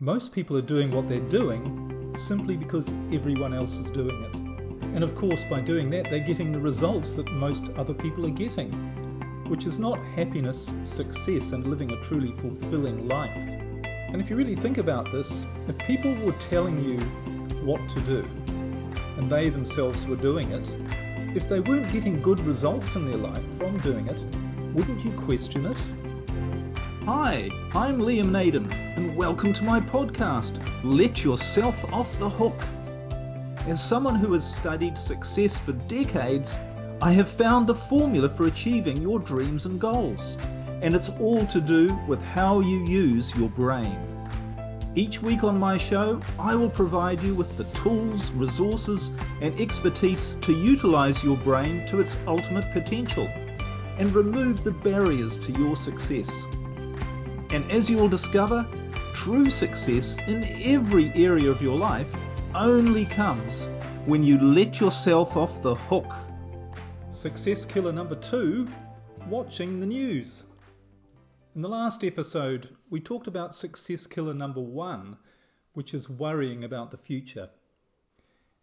Most people are doing what they're doing simply because everyone else is doing it. And of course, by doing that, they're getting the results that most other people are getting, which is not happiness, success, and living a truly fulfilling life. And if you really think about this, if people were telling you what to do, and they themselves were doing it, if they weren't getting good results in their life from doing it, wouldn't you question it? Hi, I'm Liam Naden, and welcome to my podcast, Let Yourself Off the Hook. As someone who has studied success for decades, I have found the formula for achieving your dreams and goals, and it's all to do with how you use your brain. Each week on my show, I will provide you with the tools, resources, and expertise to utilize your brain to its ultimate potential and remove the barriers to your success. And as you will discover, true success in every area of your life only comes when you let yourself off the hook. Success killer number two watching the news. In the last episode, we talked about success killer number one, which is worrying about the future.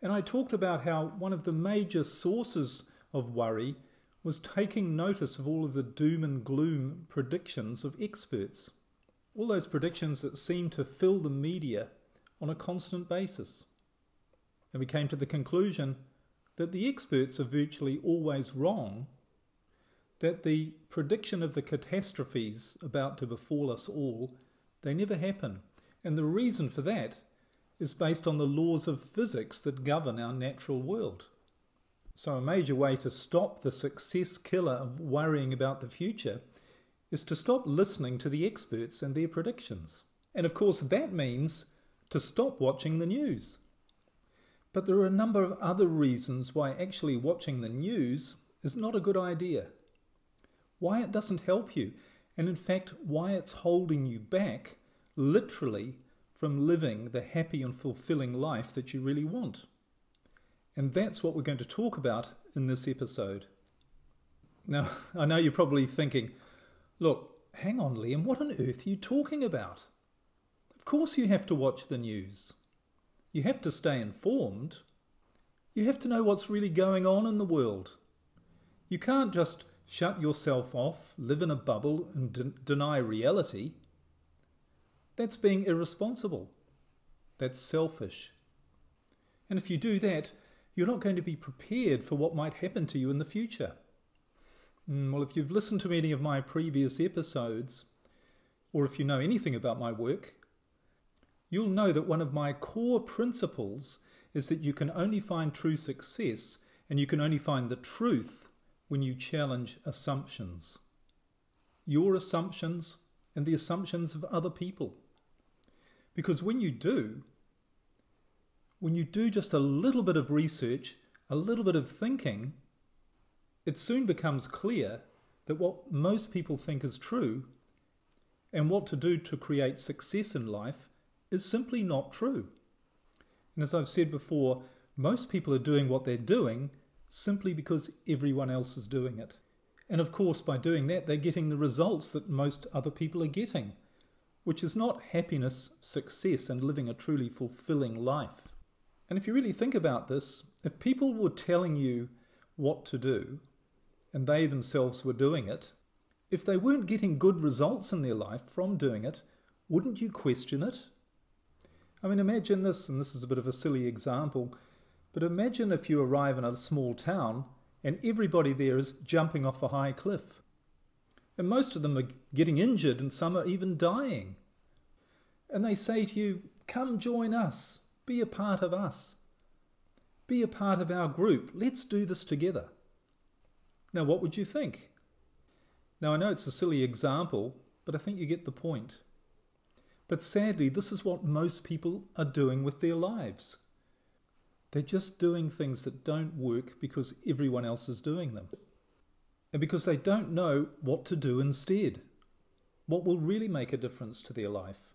And I talked about how one of the major sources of worry was taking notice of all of the doom and gloom predictions of experts. All those predictions that seem to fill the media on a constant basis. And we came to the conclusion that the experts are virtually always wrong, that the prediction of the catastrophes about to befall us all, they never happen. And the reason for that is based on the laws of physics that govern our natural world. So, a major way to stop the success killer of worrying about the future is to stop listening to the experts and their predictions. And of course, that means to stop watching the news. But there are a number of other reasons why actually watching the news is not a good idea. Why it doesn't help you, and in fact, why it's holding you back, literally, from living the happy and fulfilling life that you really want. And that's what we're going to talk about in this episode. Now, I know you're probably thinking, look, hang on, Liam, what on earth are you talking about? Of course, you have to watch the news. You have to stay informed. You have to know what's really going on in the world. You can't just shut yourself off, live in a bubble, and de- deny reality. That's being irresponsible. That's selfish. And if you do that, you're not going to be prepared for what might happen to you in the future. Mm, well, if you've listened to any of my previous episodes, or if you know anything about my work, you'll know that one of my core principles is that you can only find true success and you can only find the truth when you challenge assumptions. Your assumptions and the assumptions of other people. Because when you do, when you do just a little bit of research, a little bit of thinking, it soon becomes clear that what most people think is true and what to do to create success in life is simply not true. And as I've said before, most people are doing what they're doing simply because everyone else is doing it. And of course, by doing that, they're getting the results that most other people are getting, which is not happiness, success, and living a truly fulfilling life. And if you really think about this, if people were telling you what to do, and they themselves were doing it, if they weren't getting good results in their life from doing it, wouldn't you question it? I mean, imagine this, and this is a bit of a silly example, but imagine if you arrive in a small town and everybody there is jumping off a high cliff. And most of them are getting injured and some are even dying. And they say to you, Come join us. Be a part of us. Be a part of our group. Let's do this together. Now, what would you think? Now, I know it's a silly example, but I think you get the point. But sadly, this is what most people are doing with their lives. They're just doing things that don't work because everyone else is doing them. And because they don't know what to do instead. What will really make a difference to their life.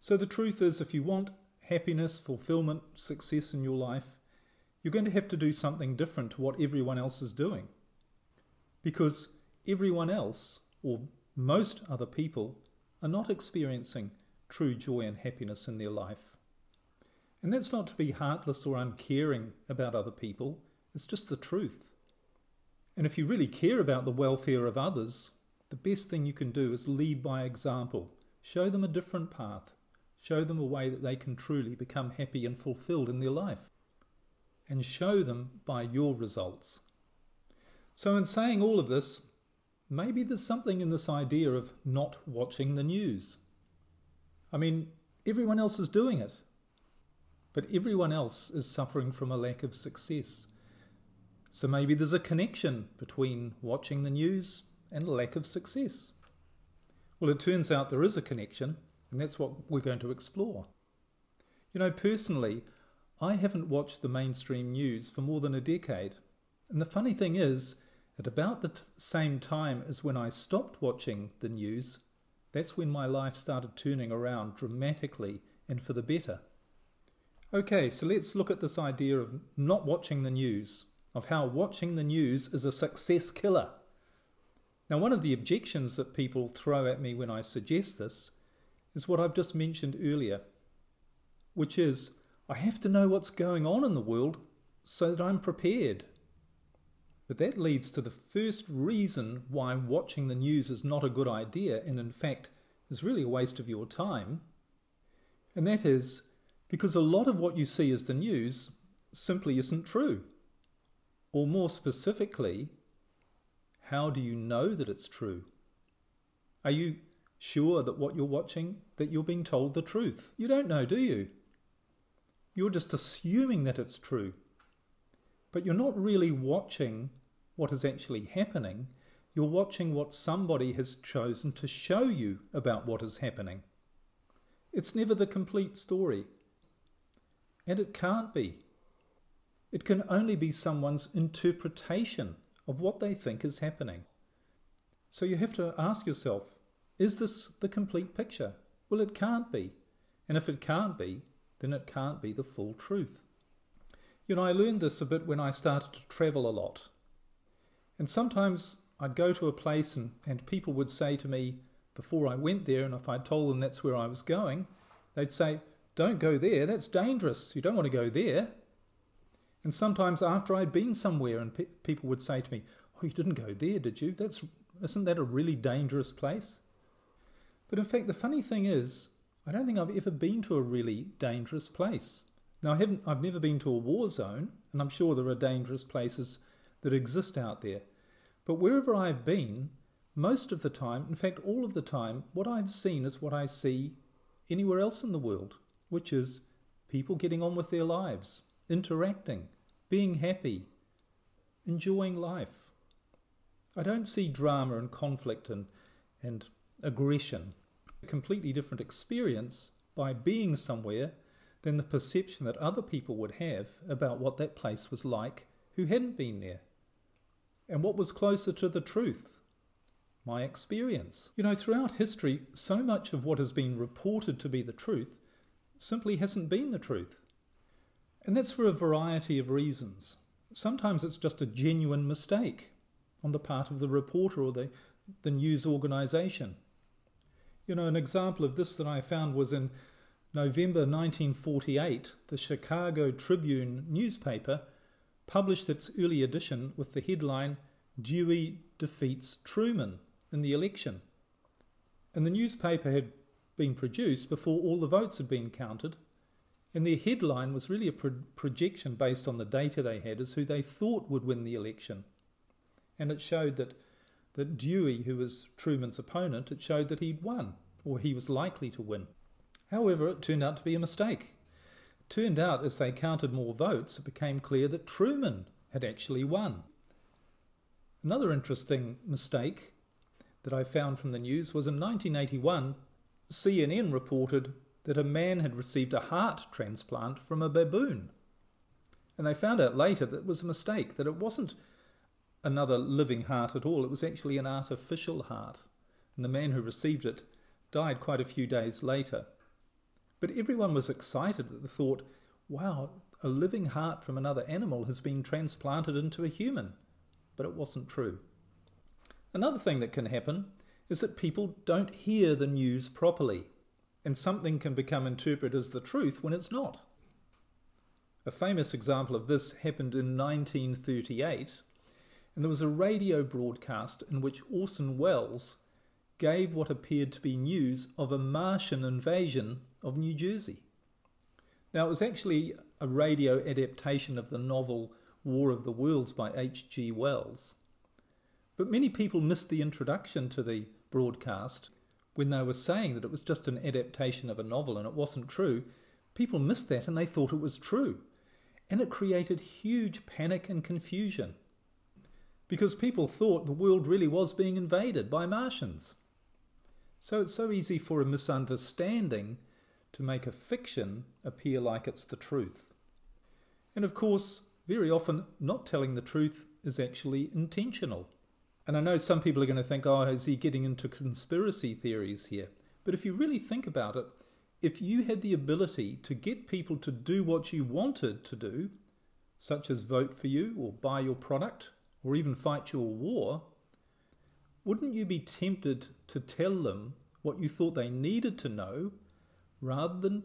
So the truth is, if you want happiness, fulfillment, success in your life, you're going to have to do something different to what everyone else is doing. Because everyone else, or most other people, are not experiencing true joy and happiness in their life. And that's not to be heartless or uncaring about other people, it's just the truth. And if you really care about the welfare of others, the best thing you can do is lead by example. Show them a different path. Show them a way that they can truly become happy and fulfilled in their life. And show them by your results. So, in saying all of this, maybe there's something in this idea of not watching the news. I mean, everyone else is doing it, but everyone else is suffering from a lack of success. So maybe there's a connection between watching the news and lack of success. Well, it turns out there is a connection, and that's what we're going to explore. You know, personally, I haven't watched the mainstream news for more than a decade. And the funny thing is, at about the same time as when I stopped watching the news, that's when my life started turning around dramatically and for the better. Okay, so let's look at this idea of not watching the news, of how watching the news is a success killer. Now, one of the objections that people throw at me when I suggest this is what I've just mentioned earlier, which is I have to know what's going on in the world so that I'm prepared. But that leads to the first reason why watching the news is not a good idea and, in fact, is really a waste of your time. And that is because a lot of what you see as the news simply isn't true. Or more specifically, how do you know that it's true? Are you sure that what you're watching, that you're being told the truth? You don't know, do you? You're just assuming that it's true but you're not really watching what is actually happening. You're watching what somebody has chosen to show you about what is happening. It's never the complete story. And it can't be. It can only be someone's interpretation of what they think is happening. So you have to ask yourself is this the complete picture? Well, it can't be. And if it can't be, then it can't be the full truth. You know, I learned this a bit when I started to travel a lot. And sometimes I'd go to a place and, and people would say to me before I went there, and if I told them that's where I was going, they'd say, Don't go there, that's dangerous, you don't want to go there. And sometimes after I'd been somewhere and pe- people would say to me, Oh, you didn't go there, did you? That's, isn't that a really dangerous place? But in fact, the funny thing is, I don't think I've ever been to a really dangerous place. Now, I haven't, I've never been to a war zone, and I'm sure there are dangerous places that exist out there. But wherever I've been, most of the time, in fact, all of the time, what I've seen is what I see anywhere else in the world, which is people getting on with their lives, interacting, being happy, enjoying life. I don't see drama and conflict and, and aggression. A completely different experience by being somewhere than the perception that other people would have about what that place was like who hadn't been there. And what was closer to the truth? My experience. You know, throughout history, so much of what has been reported to be the truth simply hasn't been the truth. And that's for a variety of reasons. Sometimes it's just a genuine mistake on the part of the reporter or the, the news organisation. You know, an example of this that I found was in November 1948, the Chicago Tribune newspaper published its early edition with the headline Dewey Defeats Truman in the election. And the newspaper had been produced before all the votes had been counted. And their headline was really a pro- projection based on the data they had as who they thought would win the election. And it showed that, that Dewey, who was Truman's opponent, it showed that he'd won, or he was likely to win. However, it turned out to be a mistake. Turned out, as they counted more votes, it became clear that Truman had actually won. Another interesting mistake that I found from the news was in 1981, CNN reported that a man had received a heart transplant from a baboon. And they found out later that it was a mistake, that it wasn't another living heart at all, it was actually an artificial heart. And the man who received it died quite a few days later. But everyone was excited at the thought, wow, a living heart from another animal has been transplanted into a human. But it wasn't true. Another thing that can happen is that people don't hear the news properly. and something can become interpreted as the truth when it's not. A famous example of this happened in 1938, and there was a radio broadcast in which Orson Welles gave what appeared to be news of a Martian invasion of New Jersey. Now, it was actually a radio adaptation of the novel War of the Worlds by H.G. Wells. But many people missed the introduction to the broadcast when they were saying that it was just an adaptation of a novel and it wasn't true. People missed that and they thought it was true. And it created huge panic and confusion because people thought the world really was being invaded by Martians. So it's so easy for a misunderstanding to make a fiction appear like it's the truth. And of course, very often, not telling the truth is actually intentional. And I know some people are going to think, oh, is he getting into conspiracy theories here? But if you really think about it, if you had the ability to get people to do what you wanted to do, such as vote for you or buy your product or even fight your war, wouldn't you be tempted to tell them what you thought they needed to know rather than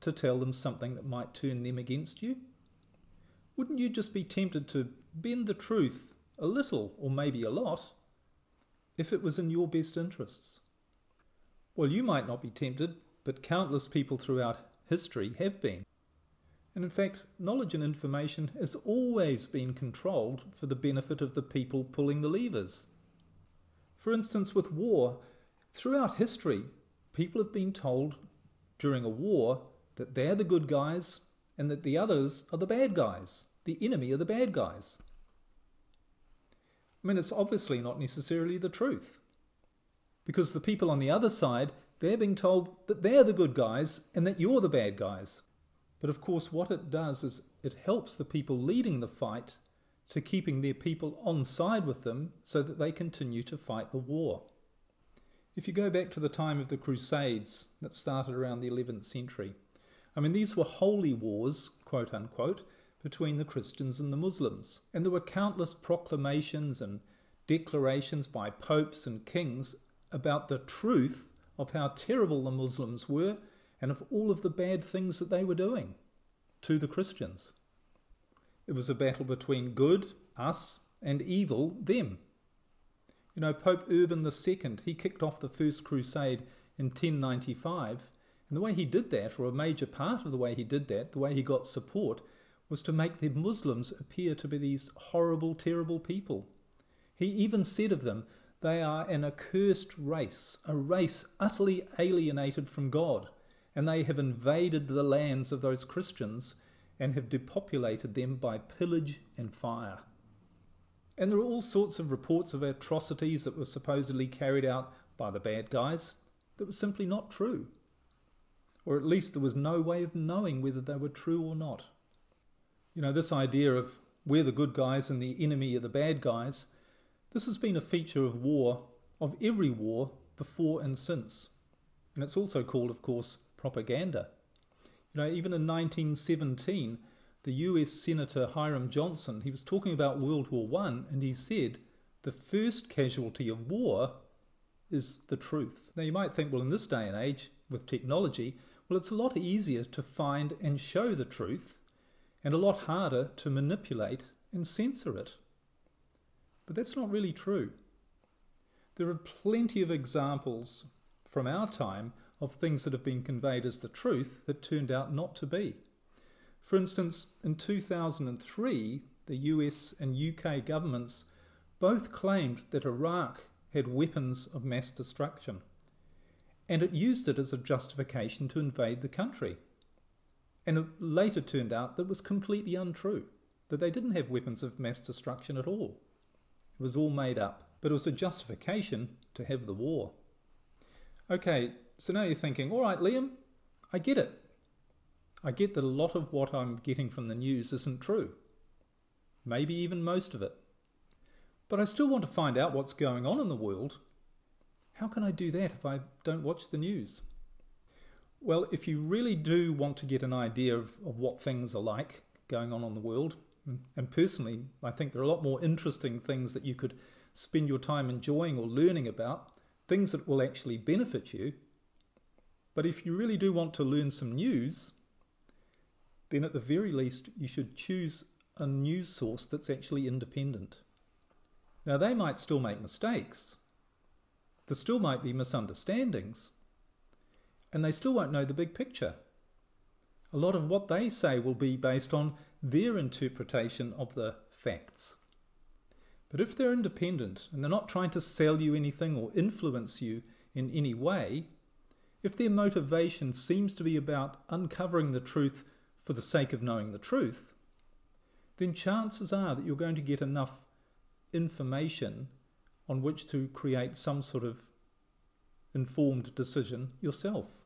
to tell them something that might turn them against you? Wouldn't you just be tempted to bend the truth a little or maybe a lot if it was in your best interests? Well, you might not be tempted, but countless people throughout history have been. And in fact, knowledge and information has always been controlled for the benefit of the people pulling the levers. For instance, with war, throughout history, people have been told during a war that they're the good guys and that the others are the bad guys. The enemy are the bad guys. I mean, it's obviously not necessarily the truth. Because the people on the other side, they're being told that they're the good guys and that you're the bad guys. But of course, what it does is it helps the people leading the fight to keeping their people on side with them so that they continue to fight the war. If you go back to the time of the Crusades that started around the 11th century, I mean, these were holy wars, quote unquote, between the Christians and the Muslims. And there were countless proclamations and declarations by popes and kings about the truth of how terrible the Muslims were and of all of the bad things that they were doing to the Christians. It was a battle between good, us, and evil, them. You know, Pope Urban II, he kicked off the First Crusade in 1095, and the way he did that, or a major part of the way he did that, the way he got support, was to make the Muslims appear to be these horrible, terrible people. He even said of them, they are an accursed race, a race utterly alienated from God and they have invaded the lands of those Christians and have depopulated them by pillage and fire. And there are all sorts of reports of atrocities that were supposedly carried out by the bad guys that were simply not true. Or at least there was no way of knowing whether they were true or not. You know, this idea of we're the good guys and the enemy are the bad guys, this has been a feature of war, of every war, before and since. And it's also called, of course, propaganda. You know, even in 1917, the US Senator Hiram Johnson, he was talking about World War One, and he said, the first casualty of war is the truth. Now you might think, well, in this day and age, with technology, well, it's a lot easier to find and show the truth, and a lot harder to manipulate and censor it. But that's not really true. There are plenty of examples from our time of things that have been conveyed as the truth that turned out not to be. For instance, in 2003, the US and UK governments both claimed that Iraq had weapons of mass destruction, and it used it as a justification to invade the country. And it later turned out that was completely untrue, that they didn't have weapons of mass destruction at all. It was all made up, but it was a justification to have the war. Okay, so now you're thinking, all right, Liam, I get it. I get that a lot of what I'm getting from the news isn't true. Maybe even most of it. But I still want to find out what's going on in the world. How can I do that if I don't watch the news? Well, if you really do want to get an idea of, of what things are like going on in the world, and personally, I think there are a lot more interesting things that you could spend your time enjoying or learning about, things that will actually benefit you, But if you really do want to learn some news, then at the very least you should choose a news source that's actually independent. Now, they might still make mistakes, there still might be misunderstandings, and they still won't know the big picture. A lot of what they say will be based on their interpretation of the facts. But if they're independent and they're not trying to sell you anything or influence you in any way, if their motivation seems to be about uncovering the truth for the sake of knowing the truth, then chances are that you're going to get enough information on which to create some sort of informed decision yourself.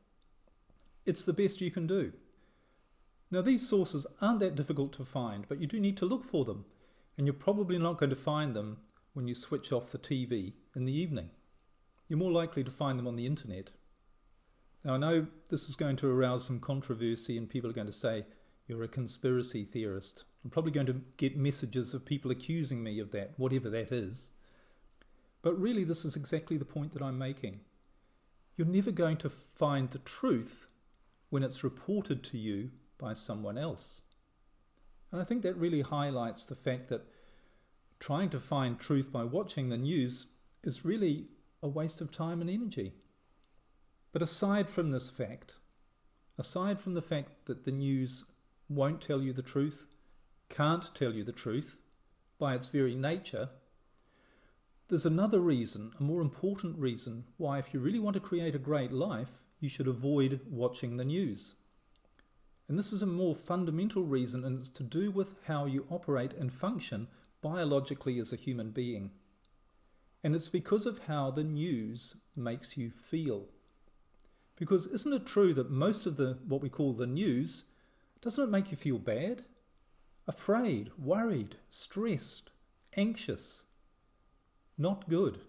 It's the best you can do. Now, these sources aren't that difficult to find, but you do need to look for them, and you're probably not going to find them when you switch off the TV in the evening. You're more likely to find them on the internet. Now, I know this is going to arouse some controversy, and people are going to say, You're a conspiracy theorist. I'm probably going to get messages of people accusing me of that, whatever that is. But really, this is exactly the point that I'm making. You're never going to find the truth when it's reported to you by someone else. And I think that really highlights the fact that trying to find truth by watching the news is really a waste of time and energy. But aside from this fact, aside from the fact that the news won't tell you the truth, can't tell you the truth by its very nature, there's another reason, a more important reason, why if you really want to create a great life, you should avoid watching the news. And this is a more fundamental reason, and it's to do with how you operate and function biologically as a human being. And it's because of how the news makes you feel. Because isn't it true that most of the what we call the news doesn't it make you feel bad? Afraid, worried, stressed, anxious, not good.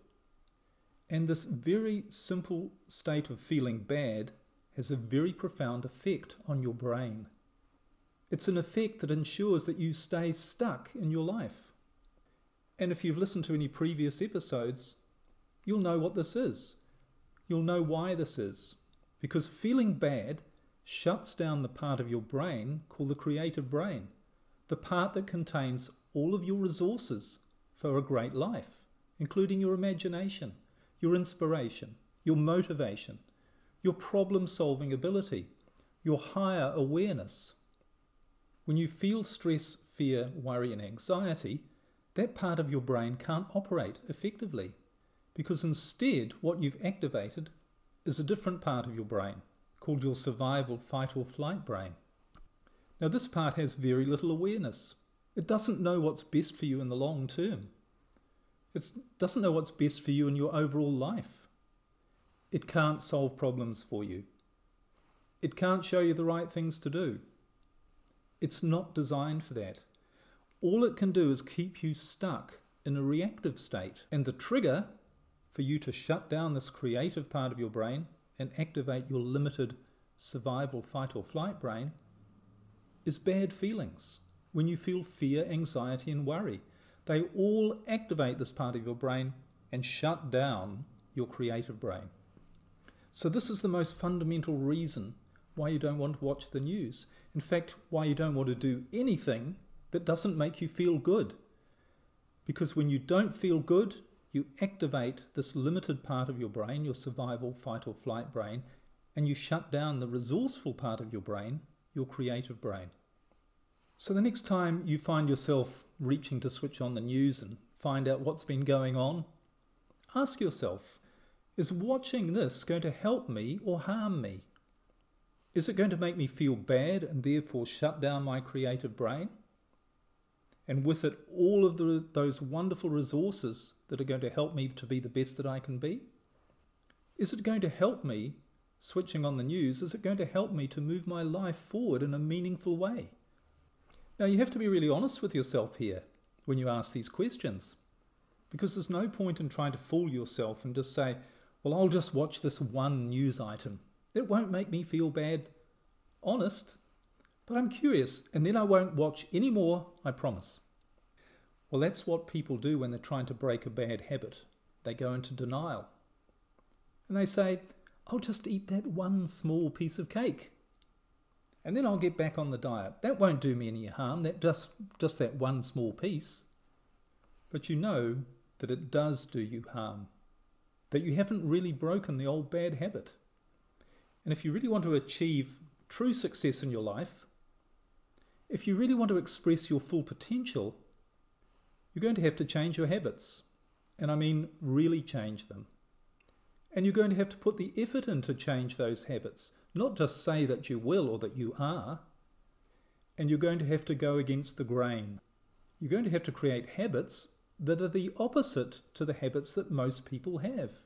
And this very simple state of feeling bad has a very profound effect on your brain. It's an effect that ensures that you stay stuck in your life. And if you've listened to any previous episodes, you'll know what this is. You'll know why this is. Because feeling bad shuts down the part of your brain called the creative brain, the part that contains all of your resources for a great life, including your imagination, your inspiration, your motivation, your problem solving ability, your higher awareness. When you feel stress, fear, worry, and anxiety, that part of your brain can't operate effectively because instead, what you've activated is a different part of your brain called your survival fight or flight brain. Now, this part has very little awareness. It doesn't know what's best for you in the long term. It doesn't know what's best for you in your overall life. It can't solve problems for you. It can't show you the right things to do. It's not designed for that. All it can do is keep you stuck in a reactive state. And the trigger for you to shut down this creative part of your brain and activate your limited survival fight or flight brain is bad feelings. When you feel fear, anxiety, and worry, they all activate this part of your brain and shut down your creative brain. So, this is the most fundamental reason why you don't want to watch the news. In fact, why you don't want to do anything that doesn't make you feel good. Because when you don't feel good, you activate this limited part of your brain, your survival, fight, or flight brain, and you shut down the resourceful part of your brain, your creative brain. So the next time you find yourself reaching to switch on the news and find out what's been going on, ask yourself is watching this going to help me or harm me? Is it going to make me feel bad and therefore shut down my creative brain? And with it all of the, those wonderful resources that are going to help me to be the best that I can be? Is it going to help me, switching on the news, is it going to help me to move my life forward in a meaningful way? Now, you have to be really honest with yourself here when you ask these questions, because there's no point in trying to fool yourself and just say, well, I'll just watch this one news item. It won't make me feel bad. Honest, but I'm curious, and then I won't watch any more, I promise. Well, that's what people do when they're trying to break a bad habit. They go into denial. And they say, I'll just eat that one small piece of cake. And then I'll get back on the diet. That won't do me any harm, that just, just that one small piece. But you know that it does do you harm, that you haven't really broken the old bad habit. And if you really want to achieve true success in your life, if you really want to express your full potential, you're going to have to change your habits. And I mean, really change them. And you're going to have to put the effort in to change those habits, not just say that you will or that you are. And you're going to have to go against the grain. You're going to have to create habits that are the opposite to the habits that most people have.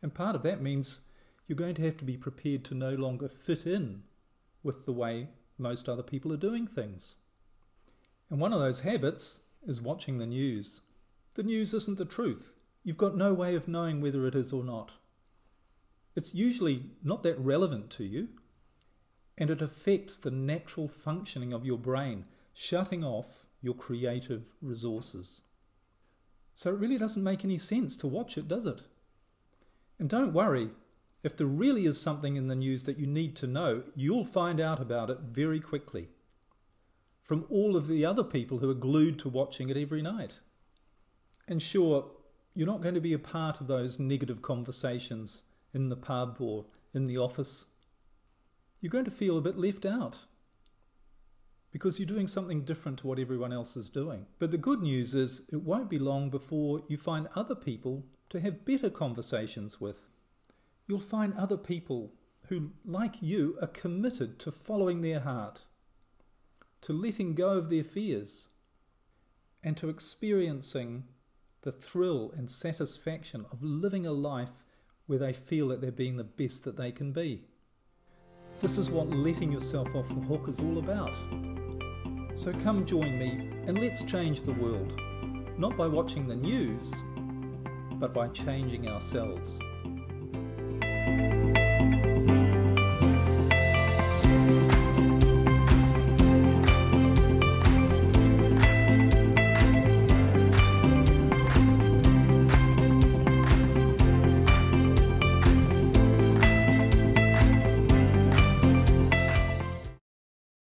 And part of that means you're going to have to be prepared to no longer fit in with the way most other people are doing things. And one of those habits is watching the news. The news isn't the truth. You've got no way of knowing whether it is or not. It's usually not that relevant to you, and it affects the natural functioning of your brain, shutting off your creative resources. So it really doesn't make any sense to watch it, does it? And don't worry, if there really is something in the news that you need to know, you'll find out about it very quickly from all of the other people who are glued to watching it every night. And sure, you're not going to be a part of those negative conversations in the pub or in the office. You're going to feel a bit left out because you're doing something different to what everyone else is doing. But the good news is it won't be long before you find other people to have better conversations with. You'll find other people who, like you, are committed to following their heart, to letting go of their fears, and to experiencing the thrill and satisfaction of living a life where they feel that they're being the best that they can be. This is what letting yourself off the hook is all about. So come join me and let's change the world, not by watching the news, but by changing ourselves. Bye.